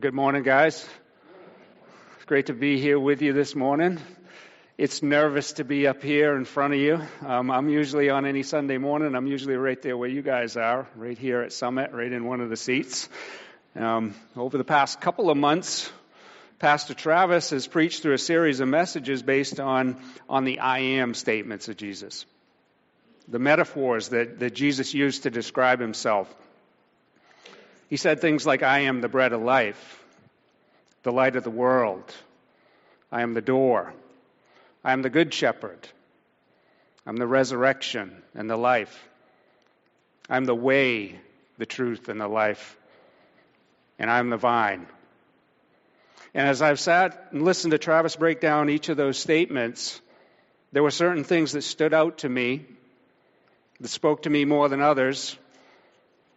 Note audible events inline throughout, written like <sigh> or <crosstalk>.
Well, good morning, guys. It's great to be here with you this morning. It's nervous to be up here in front of you. Um, I'm usually on any Sunday morning, I'm usually right there where you guys are, right here at Summit, right in one of the seats. Um, over the past couple of months, Pastor Travis has preached through a series of messages based on, on the I am statements of Jesus, the metaphors that, that Jesus used to describe himself. He said things like, I am the bread of life, the light of the world. I am the door. I am the good shepherd. I'm the resurrection and the life. I'm the way, the truth, and the life. And I'm the vine. And as I've sat and listened to Travis break down each of those statements, there were certain things that stood out to me, that spoke to me more than others.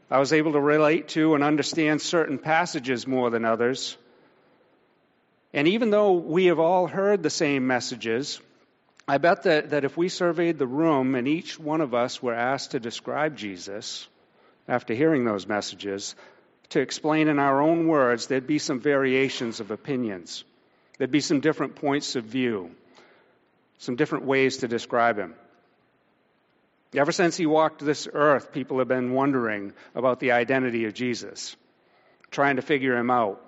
I was able to relate to and understand certain passages more than others. And even though we have all heard the same messages, I bet that, that if we surveyed the room and each one of us were asked to describe Jesus after hearing those messages, to explain in our own words, there'd be some variations of opinions. There'd be some different points of view, some different ways to describe him. Ever since he walked this earth, people have been wondering about the identity of Jesus, trying to figure him out.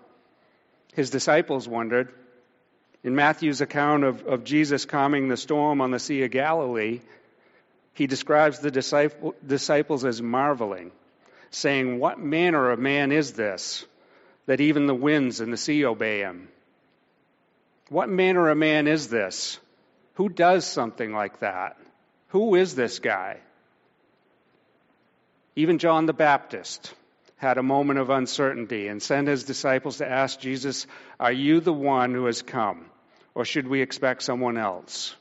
His disciples wondered. In Matthew's account of, of Jesus calming the storm on the Sea of Galilee, he describes the disciple, disciples as marveling, saying, What manner of man is this, that even the winds and the sea obey him? What manner of man is this? Who does something like that? Who is this guy? Even John the Baptist had a moment of uncertainty and sent his disciples to ask Jesus, Are you the one who has come? Or should we expect someone else?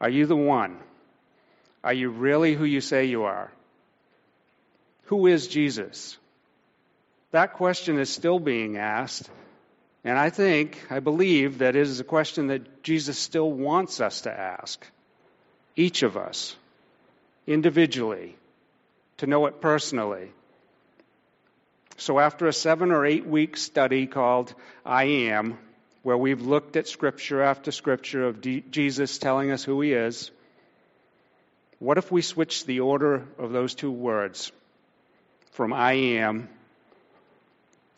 Are you the one? Are you really who you say you are? Who is Jesus? That question is still being asked. And I think, I believe that it is a question that Jesus still wants us to ask each of us, individually, to know it personally. So, after a seven or eight week study called I Am, where we've looked at scripture after scripture of D- Jesus telling us who he is, what if we switch the order of those two words from I am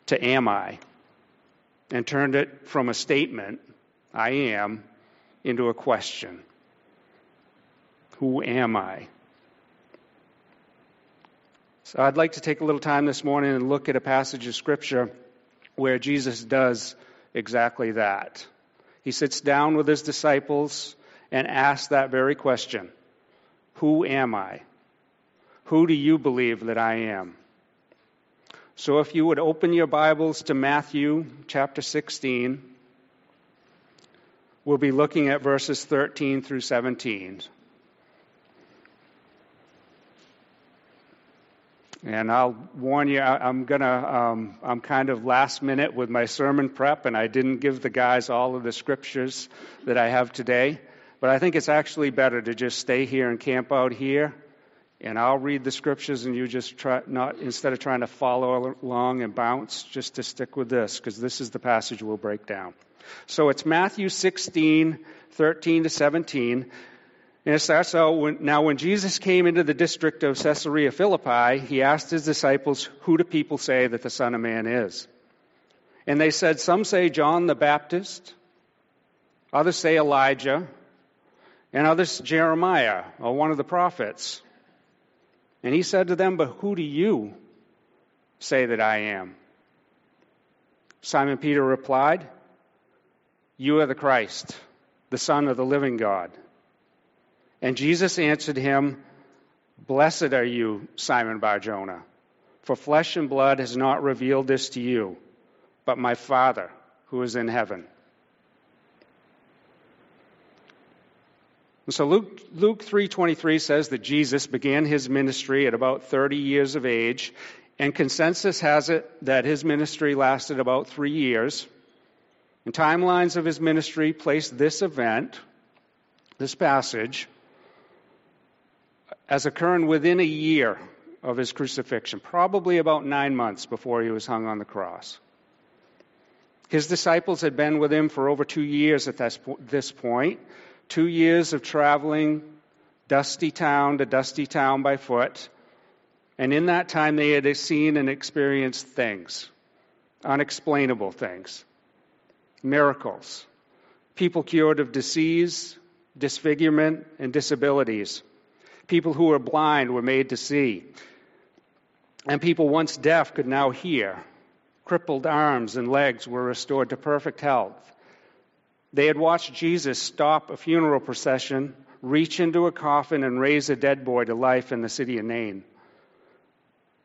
to am I and turned it from a statement, I am, into a question? Who am I? So I'd like to take a little time this morning and look at a passage of Scripture where Jesus does exactly that. He sits down with his disciples and asks that very question Who am I? Who do you believe that I am? So if you would open your Bibles to Matthew chapter 16, we'll be looking at verses 13 through 17. And I'll warn you, I'm gonna, um, I'm kind of last minute with my sermon prep, and I didn't give the guys all of the scriptures that I have today. But I think it's actually better to just stay here and camp out here, and I'll read the scriptures, and you just try not instead of trying to follow along and bounce, just to stick with this, because this is the passage we'll break down. So it's Matthew 16, 13 to 17. And it starts when, now when Jesus came into the district of Caesarea Philippi, he asked his disciples, Who do people say that the Son of Man is? And they said, Some say John the Baptist, others say Elijah, and others Jeremiah, or one of the prophets. And he said to them, But who do you say that I am? Simon Peter replied, You are the Christ, the Son of the living God. And Jesus answered him, Blessed are you, Simon Bar Jonah, for flesh and blood has not revealed this to you, but my Father who is in heaven. And so Luke, Luke 3.23 says that Jesus began his ministry at about 30 years of age, and consensus has it that his ministry lasted about three years. And timelines of his ministry place this event, this passage, as occurring within a year of his crucifixion, probably about nine months before he was hung on the cross. His disciples had been with him for over two years at this point, two years of traveling dusty town to dusty town by foot. And in that time, they had seen and experienced things, unexplainable things, miracles, people cured of disease, disfigurement, and disabilities. People who were blind were made to see. And people once deaf could now hear. Crippled arms and legs were restored to perfect health. They had watched Jesus stop a funeral procession, reach into a coffin, and raise a dead boy to life in the city of Nain.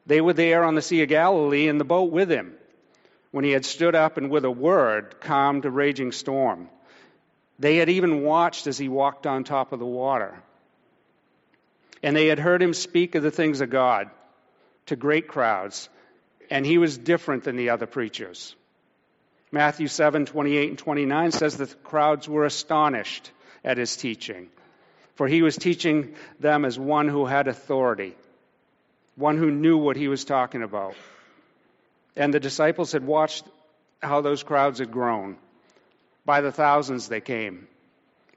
They were there on the Sea of Galilee in the boat with him when he had stood up and with a word calmed a raging storm. They had even watched as he walked on top of the water. And they had heard him speak of the things of God to great crowds, and he was different than the other preachers. Matthew 7 28 and 29 says that the crowds were astonished at his teaching, for he was teaching them as one who had authority, one who knew what he was talking about. And the disciples had watched how those crowds had grown. By the thousands they came,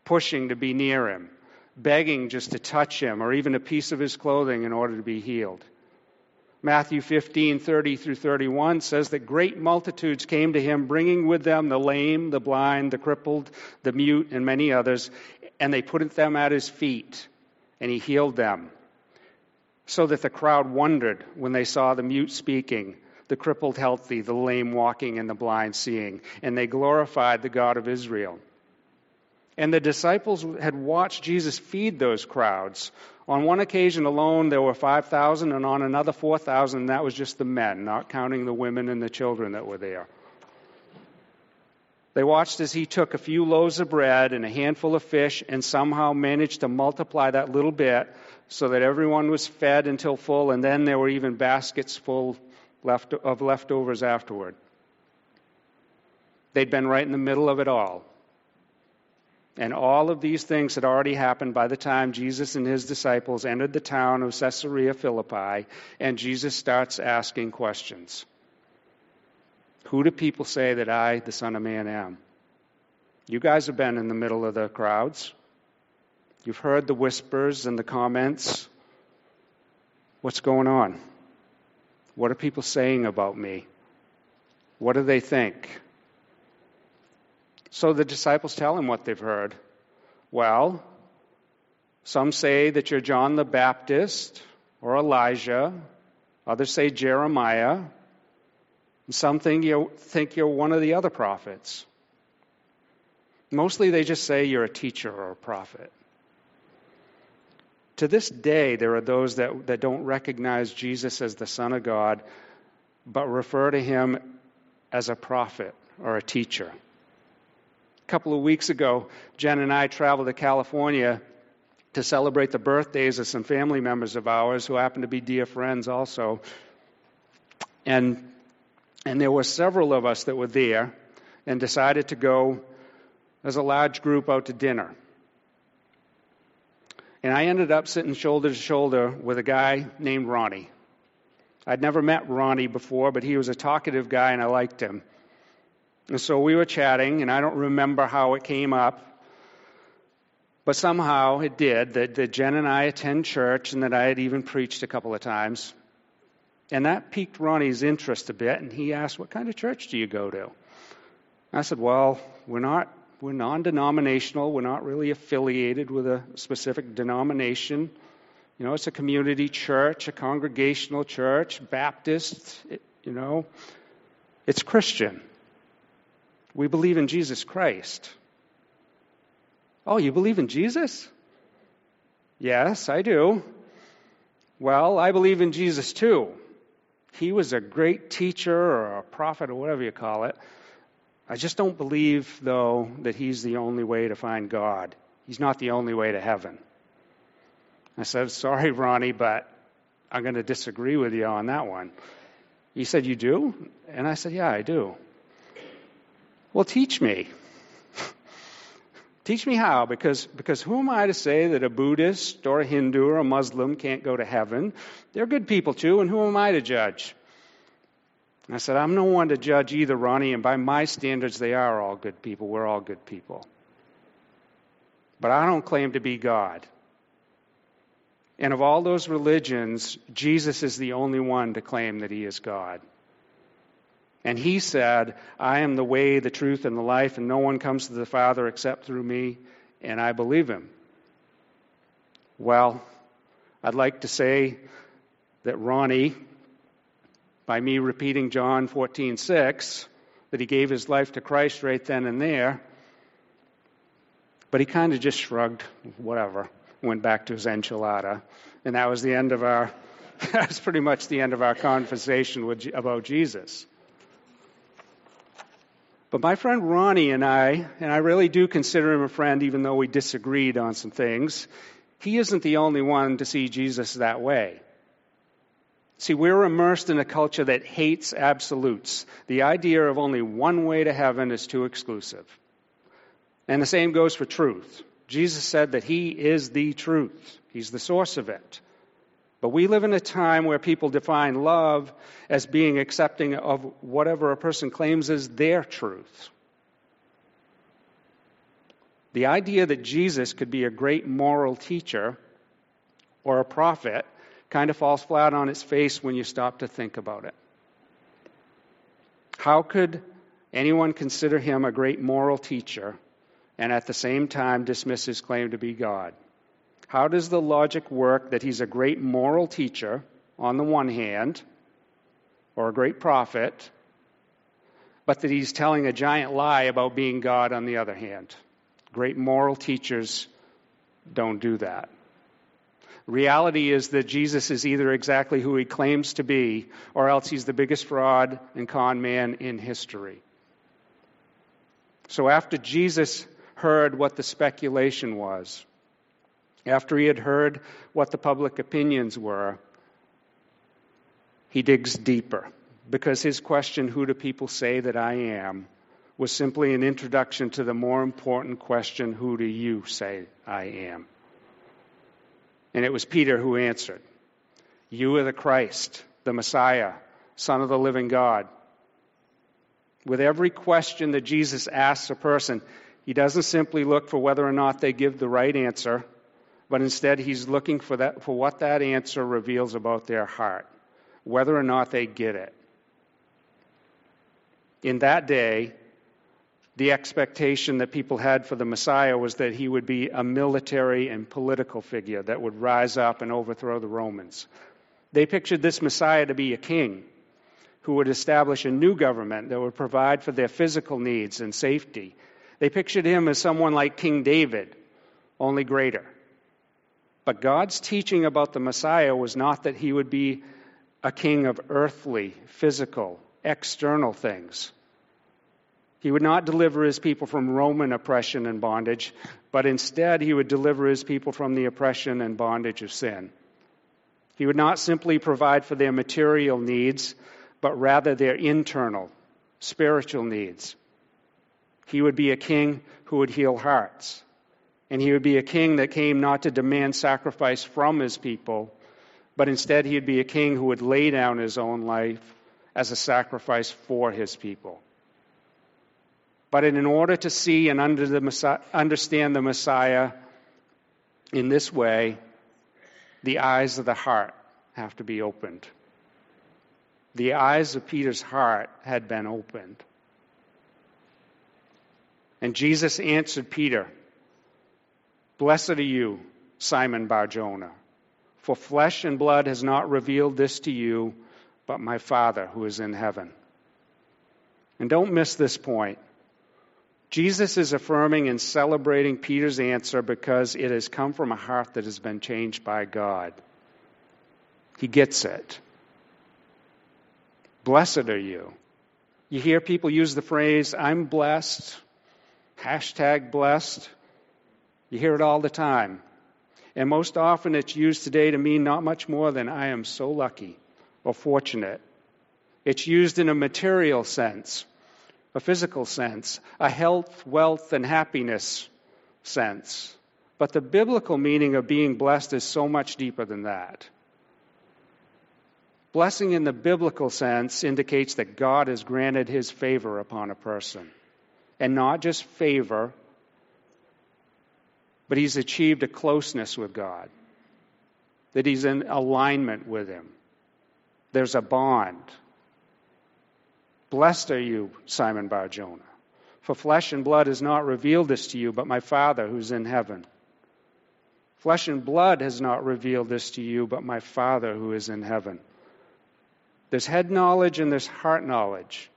pushing to be near him, begging just to touch him or even a piece of his clothing in order to be healed. Matthew 15, 30 through 31 says that great multitudes came to him, bringing with them the lame, the blind, the crippled, the mute, and many others, and they put them at his feet, and he healed them. So that the crowd wondered when they saw the mute speaking, the crippled healthy, the lame walking, and the blind seeing. And they glorified the God of Israel. And the disciples had watched Jesus feed those crowds. On one occasion alone, there were 5,000, and on another, 4,000, and that was just the men, not counting the women and the children that were there. They watched as he took a few loaves of bread and a handful of fish and somehow managed to multiply that little bit so that everyone was fed until full, and then there were even baskets full left, of leftovers afterward. They'd been right in the middle of it all. And all of these things had already happened by the time Jesus and his disciples entered the town of Caesarea Philippi, and Jesus starts asking questions. Who do people say that I, the Son of Man, am? You guys have been in the middle of the crowds. You've heard the whispers and the comments. What's going on? What are people saying about me? What do they think? So the disciples tell him what they've heard. Well, some say that you're John the Baptist or Elijah. Others say Jeremiah. And some think, you think you're one of the other prophets. Mostly they just say you're a teacher or a prophet. To this day, there are those that, that don't recognize Jesus as the Son of God, but refer to him as a prophet or a teacher. A couple of weeks ago, Jen and I traveled to California to celebrate the birthdays of some family members of ours who happen to be dear friends also. And, and there were several of us that were there and decided to go as a large group out to dinner. And I ended up sitting shoulder to shoulder with a guy named Ronnie. I'd never met Ronnie before, but he was a talkative guy and I liked him. And so we were chatting, and I don't remember how it came up, but somehow it did that, that Jen and I attend church and that I had even preached a couple of times. And that piqued Ronnie's interest a bit, and he asked, What kind of church do you go to? I said, Well, we're not we're non denominational. We're not really affiliated with a specific denomination. You know, it's a community church, a congregational church, Baptist, you know. It's Christian. We believe in Jesus Christ. Oh, you believe in Jesus? Yes, I do. Well, I believe in Jesus too. He was a great teacher or a prophet or whatever you call it. I just don't believe, though, that he's the only way to find God. He's not the only way to heaven. I said, Sorry, Ronnie, but I'm going to disagree with you on that one. He said, You do? And I said, Yeah, I do. Well, teach me. <laughs> teach me how, because, because who am I to say that a Buddhist or a Hindu or a Muslim can't go to heaven? They're good people too, and who am I to judge? I said, I'm no one to judge either, Ronnie, and by my standards, they are all good people. We're all good people. But I don't claim to be God. And of all those religions, Jesus is the only one to claim that he is God. And he said, I am the way, the truth, and the life, and no one comes to the Father except through me, and I believe him. Well, I'd like to say that Ronnie, by me repeating John 14:6, that he gave his life to Christ right then and there, but he kind of just shrugged, whatever, went back to his enchilada, and that was the end of our. <laughs> that was pretty much the end of our conversation with, about Jesus. But my friend Ronnie and I, and I really do consider him a friend even though we disagreed on some things, he isn't the only one to see Jesus that way. See, we're immersed in a culture that hates absolutes. The idea of only one way to heaven is too exclusive. And the same goes for truth. Jesus said that He is the truth, He's the source of it. But we live in a time where people define love as being accepting of whatever a person claims is their truth. The idea that Jesus could be a great moral teacher or a prophet kind of falls flat on its face when you stop to think about it. How could anyone consider him a great moral teacher and at the same time dismiss his claim to be God? How does the logic work that he's a great moral teacher on the one hand, or a great prophet, but that he's telling a giant lie about being God on the other hand? Great moral teachers don't do that. Reality is that Jesus is either exactly who he claims to be, or else he's the biggest fraud and con man in history. So after Jesus heard what the speculation was, after he had heard what the public opinions were, he digs deeper because his question, Who do people say that I am? was simply an introduction to the more important question Who do you say I am? And it was Peter who answered You are the Christ, the Messiah, Son of the living God. With every question that Jesus asks a person, he doesn't simply look for whether or not they give the right answer, but instead he's looking for, that, for what that answer reveals about their heart, whether or not they get it. In that day, the expectation that people had for the Messiah was that he would be a military and political figure that would rise up and overthrow the Romans. They pictured this Messiah to be a king who would establish a new government that would provide for their physical needs and safety. They pictured him as someone like King David, only greater. But God's teaching about the Messiah was not that he would be a king of earthly, physical, external things. He would not deliver his people from Roman oppression and bondage, but instead he would deliver his people from the oppression and bondage of sin. He would not simply provide for their material needs, but rather their internal, spiritual needs. He would be a king who would heal hearts. And he would be a king that came not to demand sacrifice from his people, but instead he would be a king who would lay down his own life as a sacrifice for his people. But in order to see and under the Messiah, understand the Messiah in this way, the eyes of the heart have to be opened. The eyes of Peter's heart had been opened. And Jesus answered Peter, Blessed are you, Simon Barjona, for flesh and blood has not revealed this to you, but my Father who is in heaven. And don't miss this point. Jesus is affirming and celebrating Peter's answer because it has come from a heart that has been changed by God. He gets it. Blessed are you. You hear people use the phrase, I'm blessed, hashtag blessed. You hear it all the time. And most often it's used today to mean not much more than I am so lucky or fortunate. It's used in a material sense a physical sense, a health, wealth, and happiness sense. But the biblical meaning of being blessed is so much deeper than that. Blessing in the biblical sense indicates that God has granted his favor upon a person. And not just favor, but he's achieved a closeness with God, that he's in alignment with him. There's a bond. Blessed are you, Simon Bar Jonah, for flesh and blood has not revealed this to you, but my Father who's in heaven. Flesh and blood has not revealed this to you, but my Father who is in heaven. There's head knowledge and there's heart knowledge.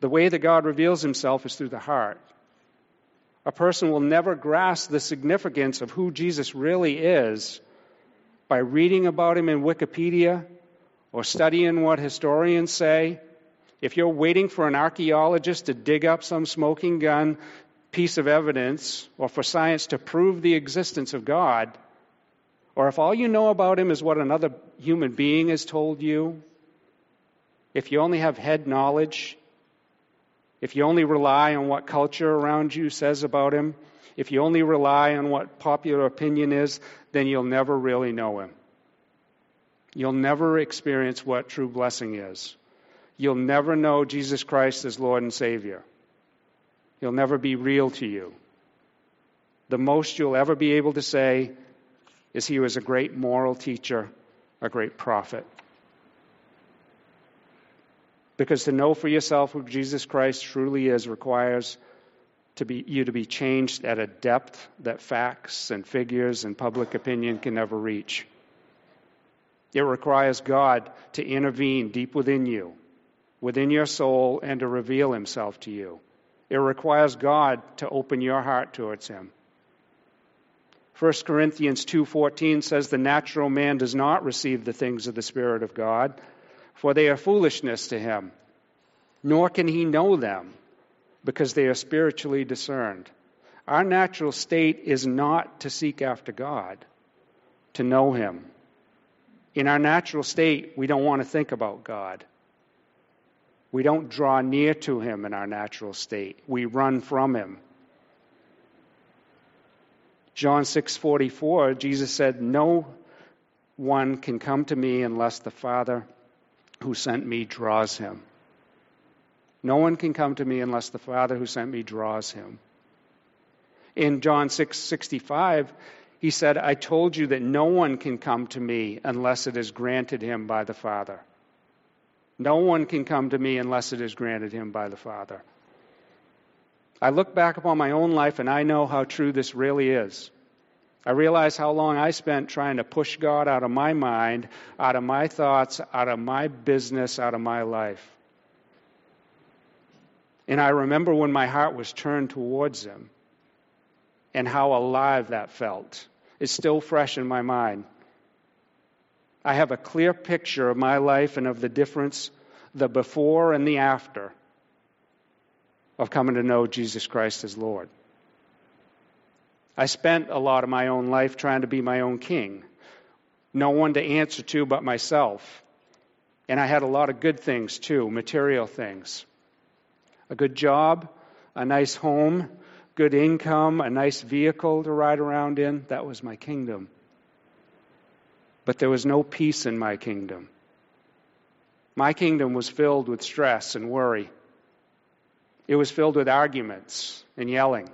The way that God reveals himself is through the heart. A person will never grasp the significance of who Jesus really is by reading about him in Wikipedia or studying what historians say. If you're waiting for an archaeologist to dig up some smoking gun piece of evidence or for science to prove the existence of God, or if all you know about him is what another human being has told you, if you only have head knowledge, if you only rely on what culture around you says about him, if you only rely on what popular opinion is, then you'll never really know him. You'll never experience what true blessing is. You'll never know Jesus Christ as Lord and Savior. He'll never be real to you. The most you'll ever be able to say is he was a great moral teacher, a great prophet. Because to know for yourself who Jesus Christ truly is requires to be, you to be changed at a depth that facts and figures and public opinion can never reach. It requires God to intervene deep within you, within your soul, and to reveal himself to you. It requires God to open your heart towards him. 1 Corinthians 2:14 says the natural man does not receive the things of the spirit of God for they are foolishness to him nor can he know them because they are spiritually discerned. Our natural state is not to seek after God, to know him. In our natural state, we don't want to think about God. We don't draw near to him in our natural state. We run from him. John 6:44 Jesus said no one can come to me unless the Father who sent me draws him. No one can come to me unless the Father who sent me draws him. In John 6:65, 6, he said, "I told you that no one can come to me unless it is granted him by the Father." No one can come to me unless it is granted him by the Father. I look back upon my own life and I know how true this really is. I realize how long I spent trying to push God out of my mind, out of my thoughts, out of my business, out of my life. And I remember when my heart was turned towards Him and how alive that felt. It's still fresh in my mind. I have a clear picture of my life and of the difference, the before and the after of coming to know Jesus Christ as Lord. I spent a lot of my own life trying to be my own king. No one to answer to but myself. And I had a lot of good things too, material things. A good job, a nice home, good income, a nice vehicle to ride around in. That was my kingdom. But there was no peace in my kingdom. My kingdom was filled with stress and worry. It was filled with arguments and yelling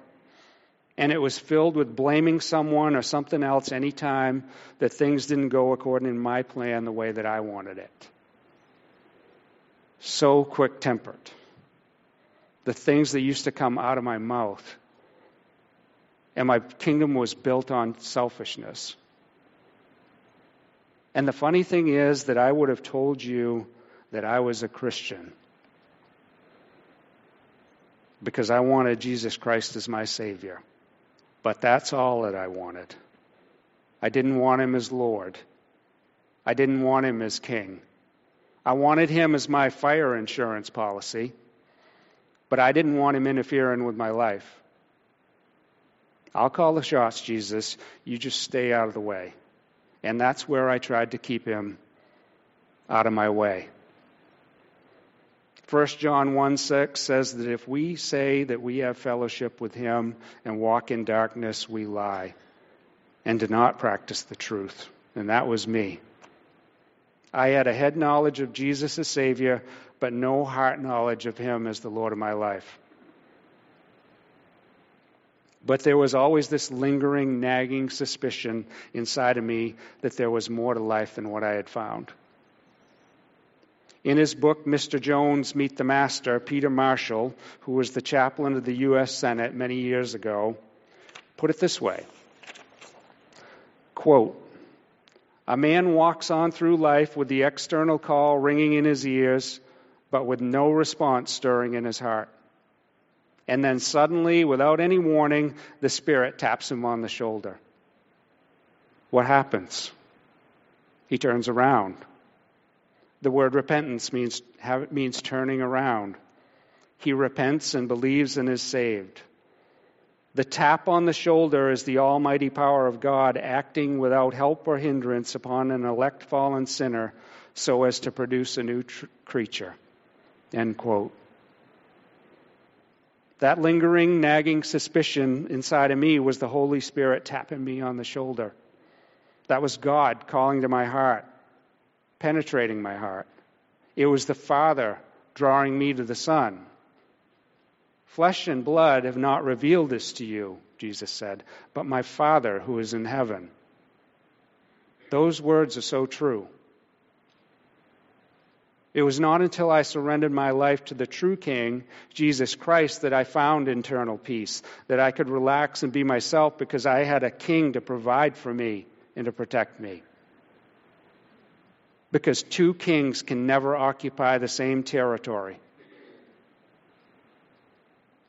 and it was filled with blaming someone or something else anytime that things didn't go according to my plan the way that I wanted it. So quick tempered. The things that used to come out of my mouth. And my kingdom was built on selfishness. And the funny thing is that I would have told you that I was a Christian because I wanted Jesus Christ as my Savior. But that's all that I wanted. I didn't want him as Lord. I didn't want him as king. I wanted him as my fire insurance policy, but I didn't want him interfering with my life. I'll call the shots, Jesus. You just stay out of the way. And that's where I tried to keep him out of my way. 1 John 1 6 says that if we say that we have fellowship with him and walk in darkness, we lie and do not practice the truth. And that was me. I had a head knowledge of Jesus as Savior, but no heart knowledge of Him as the Lord of my life. But there was always this lingering, nagging suspicion inside of me that there was more to life than what I had found. In his book, Mr. Jones Meet the Master, Peter Marshall, who was the chaplain of the U.S. Senate many years ago, put it this way Quote, a man walks on through life with the external call ringing in his ears, but with no response stirring in his heart. And then suddenly, without any warning, the Spirit taps him on the shoulder. What happens? He turns around. The word repentance means, means turning around. He repents and believes and is saved. The tap on the shoulder is the almighty power of God acting without help or hindrance upon an elect fallen sinner so as to produce a new tr- creature. End quote. That lingering, nagging suspicion inside of me was the Holy Spirit tapping me on the shoulder. That was God calling to my heart, penetrating my heart. It was the Father drawing me to the Son. Flesh and blood have not revealed this to you, Jesus said, but my Father who is in heaven. Those words are so true. It was not until I surrendered my life to the true King, Jesus Christ, that I found internal peace, that I could relax and be myself because I had a King to provide for me and to protect me. Because two kings can never occupy the same territory.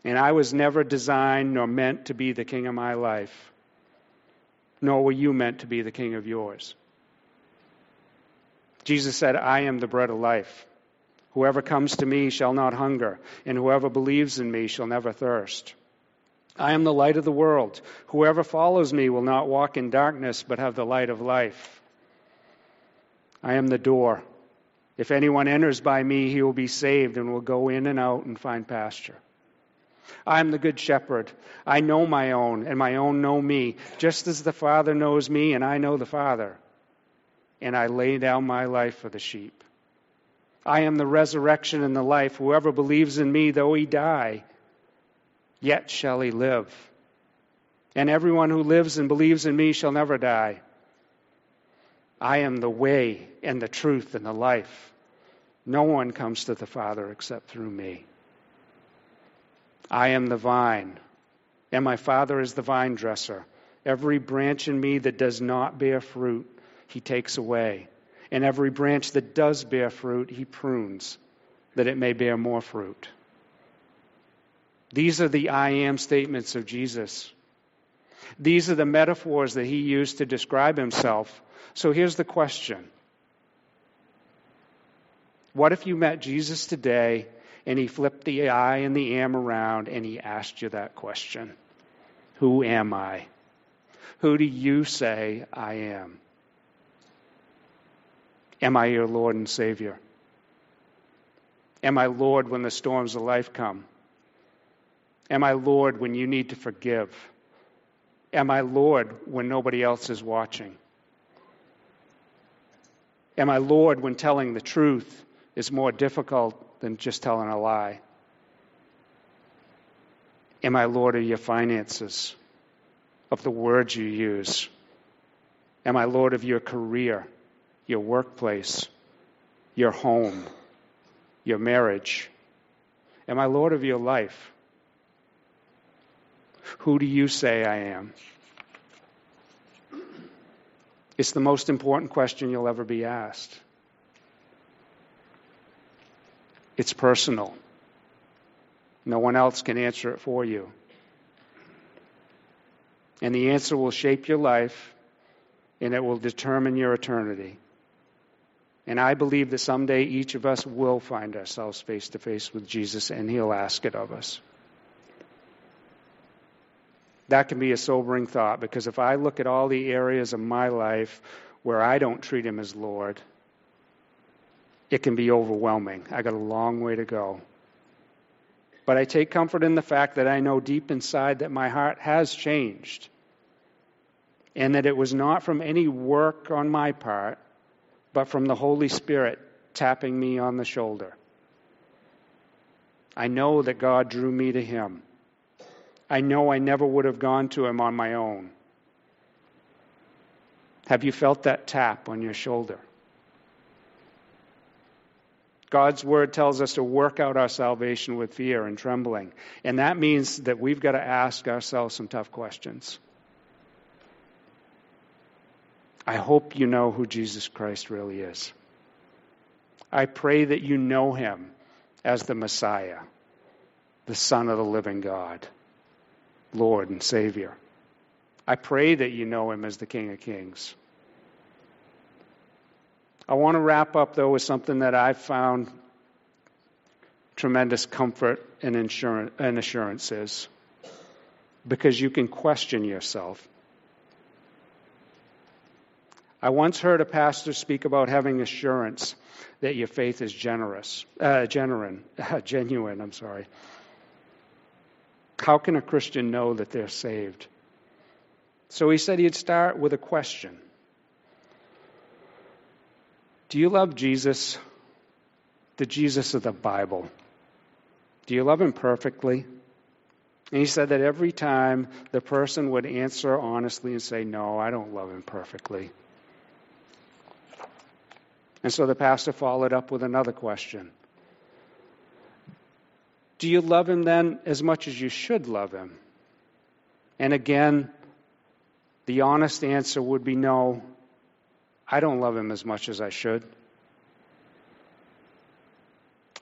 And I was never designed nor meant to be the king of my life, nor were you meant to be the king of yours. Jesus said, I am the bread of life. Whoever comes to me shall not hunger, and whoever believes in me shall never thirst. I am the light of the world. Whoever follows me will not walk in darkness, but have the light of life. I am the door. If anyone enters by me, he will be saved and will go in and out and find pasture. I am the good shepherd. I know my own, and my own know me, just as the Father knows me, and I know the Father and I lay down my life for the sheep. I am the resurrection and the life. Whoever believes in me, though he die, yet shall he live. And everyone who lives and believes in me shall never die. I am the way and the truth and the life. No one comes to the Father except through me. I am the vine, and my Father is the vine dresser. Every branch in me that does not bear fruit, he takes away. And every branch that does bear fruit, he prunes, that it may bear more fruit. These are the I am statements of Jesus. These are the metaphors that he used to describe himself. So here's the question What if you met Jesus today and he flipped the I and the am around and he asked you that question? Who am I? Who do you say I am? Am I your Lord and Savior? Am I Lord when the storms of life come? Am I Lord when you need to forgive? Am I Lord when nobody else is watching? Am I Lord when telling the truth is more difficult than just telling a lie? Am I Lord of your finances, of the words you use? Am I Lord of your career? your workplace, your home, your marriage? Am I Lord of your life? Who do you say I am? It's the most important question you'll ever be asked. It's personal. No one else can answer it for you. And the answer will shape your life and it will determine your eternity. And I believe that someday each of us will find ourselves face to face with Jesus and he'll ask it of us. That can be a sobering thought because if I look at all the areas of my life where I don't treat him as Lord, it can be overwhelming. I got a long way to go. But I take comfort in the fact that I know deep inside that my heart has changed and that it was not from any work on my part but from the Holy Spirit tapping me on the shoulder. I know that God drew me to Him. I know I never would have gone to Him on my own. Have you felt that tap on your shoulder? God's word tells us to work out our salvation with fear and trembling. And that means that we've got to ask ourselves some tough questions. I hope you know who Jesus Christ really is. I pray that you know him as the Messiah, the Son of the living God, Lord and Savior. I pray that you know him as the King of Kings. I want to wrap up, though, with something that I've found tremendous comfort and, insurance, and assurances because you can question yourself. I once heard a pastor speak about having assurance that your faith is generous, uh, genuine, <laughs> genuine. I'm sorry. How can a Christian know that they're saved? So he said he'd start with a question do you love Jesus, the Jesus of the Bible? Do you love him perfectly? And he said that every time the person would answer honestly and say, No, I don't love him perfectly. And so the pastor followed up with another question Do you love him then as much as you should love him? And again, the honest answer would be no, I don't love him as much as I should.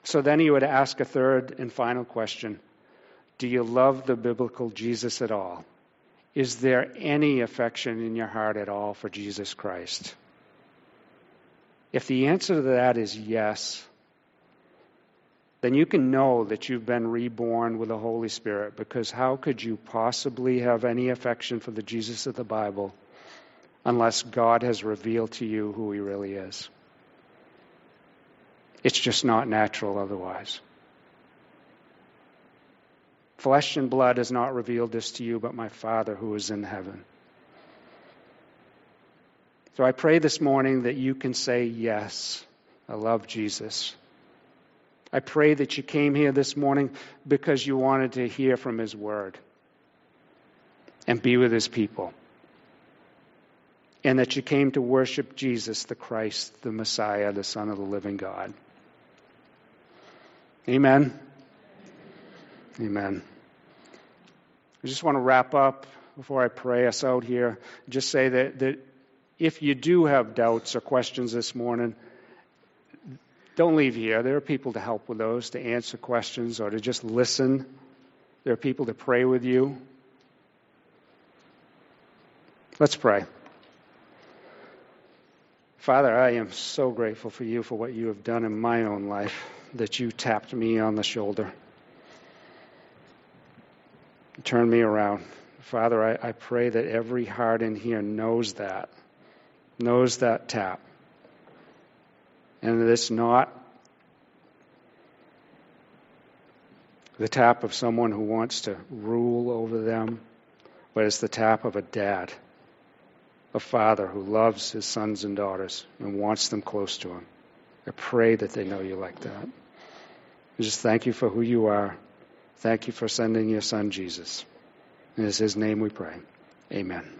So then he would ask a third and final question Do you love the biblical Jesus at all? Is there any affection in your heart at all for Jesus Christ? If the answer to that is yes, then you can know that you've been reborn with the Holy Spirit because how could you possibly have any affection for the Jesus of the Bible unless God has revealed to you who He really is. It's just not natural otherwise. Flesh and blood has not revealed this to you, but my Father who is in heaven. So I pray this morning that you can say, Yes, I love Jesus. I pray that you came here this morning because you wanted to hear from His Word and be with His people and that you came to worship Jesus, the Christ, the Messiah, the Son of the living God. Amen. Amen. I just want to wrap up before I pray us out here. Just say that, that if you do have doubts or questions this morning, don't leave here. There are people to help with those, to answer questions or to just listen. There are people to pray with you. Let's pray. Father, I am so grateful for you for what you have done in my own life, that you tapped me on the shoulder, turned me around. Father, I, I pray that every heart in here knows that, knows that tap. And it's not the tap of someone who wants to rule over them, but it's the tap of a dad a father who loves his sons and daughters and wants them close to him. I pray that they know you like that. I just thank you for who you are. Thank you for sending your son, Jesus. And it's his name we pray. Amen.